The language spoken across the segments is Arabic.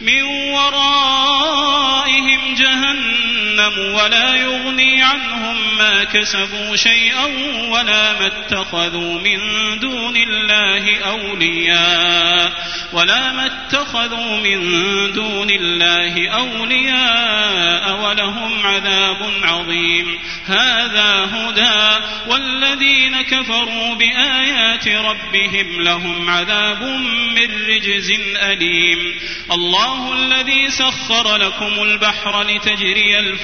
من ورائهم جهنم. ولا يغني عنهم ما كسبوا شيئا ولا ما اتخذوا من دون الله أولياء ولا ما اتخذوا من دون الله أولياء ولهم عذاب عظيم. هذا هدى والذين كفروا بآيات ربهم لهم عذاب من رجز أليم. الله الذي سخر لكم البحر لتجري الفلك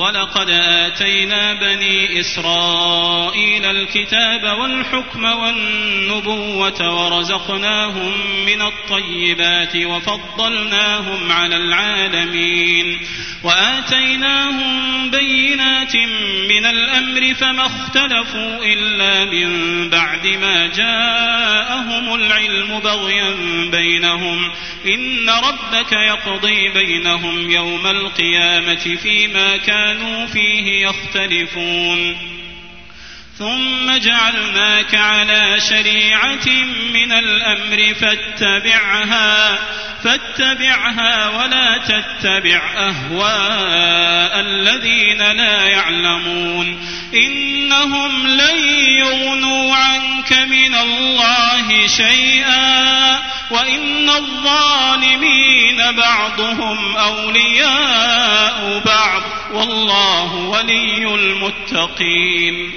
ولقد اتينا بني اسرائيل الكتاب والحكم والنبوه ورزقناهم من الطيبات وفضلناهم على العالمين واتيناهم بينات من الامر فما اختلفوا الا من بعد ما جاءهم العلم بغيا بينهم ان ربك يقضي بينهم يوم القيامه فيما كانوا فيه يختلفون. ثم جعلناك على شريعة من الأمر فاتبعها فاتبعها ولا تتبع أهواء الذين لا يعلمون. إنهم لن يغنوا عنك من الله شيئا وإن الظالمين بعضهم أولياء بعض والله ولي المتقين.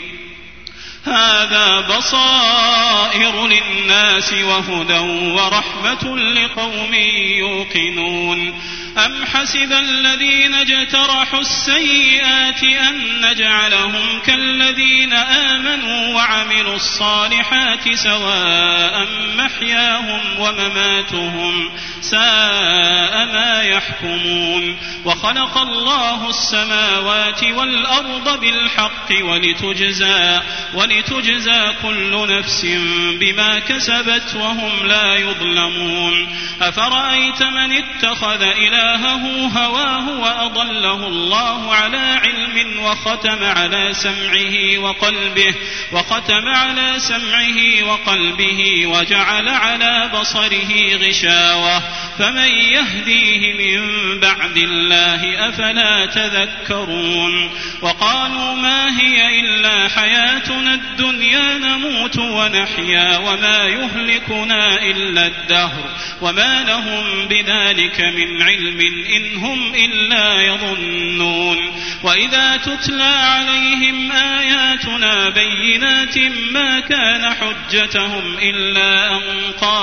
هذا بصائر للناس وهدى ورحمة لقوم يوقنون. أم حسب الذين اجترحوا السيئات أن نجعلهم كالذين آمنوا وعملوا الصالحات سواء محياهم ومماتهم ساء ما يحكمون وخلق الله السماوات والأرض بالحق ولتجزى ولتجزى كل نفس بما كسبت وهم لا يظلمون أفرأيت من اتخذ إلهه هواه وأضله الله على علم وختم على سمعه وقلبه وختم على سمعه وقلبه وجعل على بصره غشاوة فمن يهديه من بعد الله أفلا تذكرون وقالوا ما هي إلا حياتنا الدنيا نموت ونحيا وما يهلكنا إلا الدهر وما لهم بذلك من علم إن هم إلا يظنون وإذا تتلى عليهم آياتنا بينات ما كان حجتهم إلا أن قالوا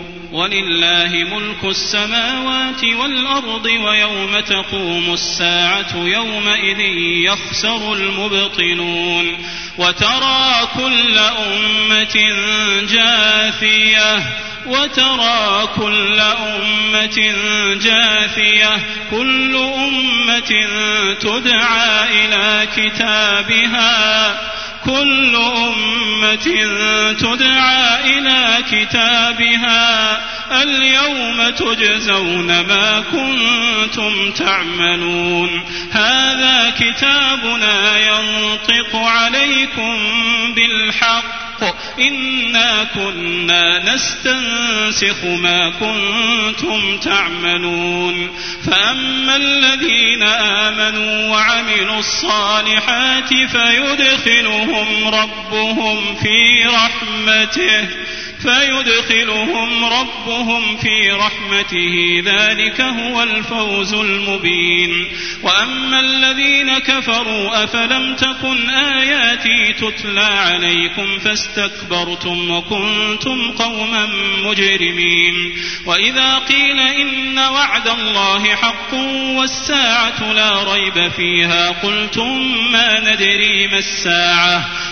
ولله ملك السماوات والأرض ويوم تقوم الساعة يومئذ يخسر المبطلون وترى كل أمة جاثية وترى كل أمة جاثية كل أمة تدعى إلى كتابها كل أمة تدعى إلى كتابها اليوم تجزون ما كنتم تعملون هذا كتابنا ينطق عليكم بالحق إنا كنا نستنسخ ما كنتم تعملون. فأما الذين آمنوا وعملوا الصالحات فيدخلهم ربهم في رحمته. فيدخلهم ربهم في رحمته. ذلك هو الفوز المبين. وأما الذين كفروا أفلم تكن آياتي تتلى عليكم فاستكبرتم وكنتم قوما مجرمين. وإذا قيل إن وعد الله حق والساعة لا ريب فيها قلتم ما ندري ما الساعة.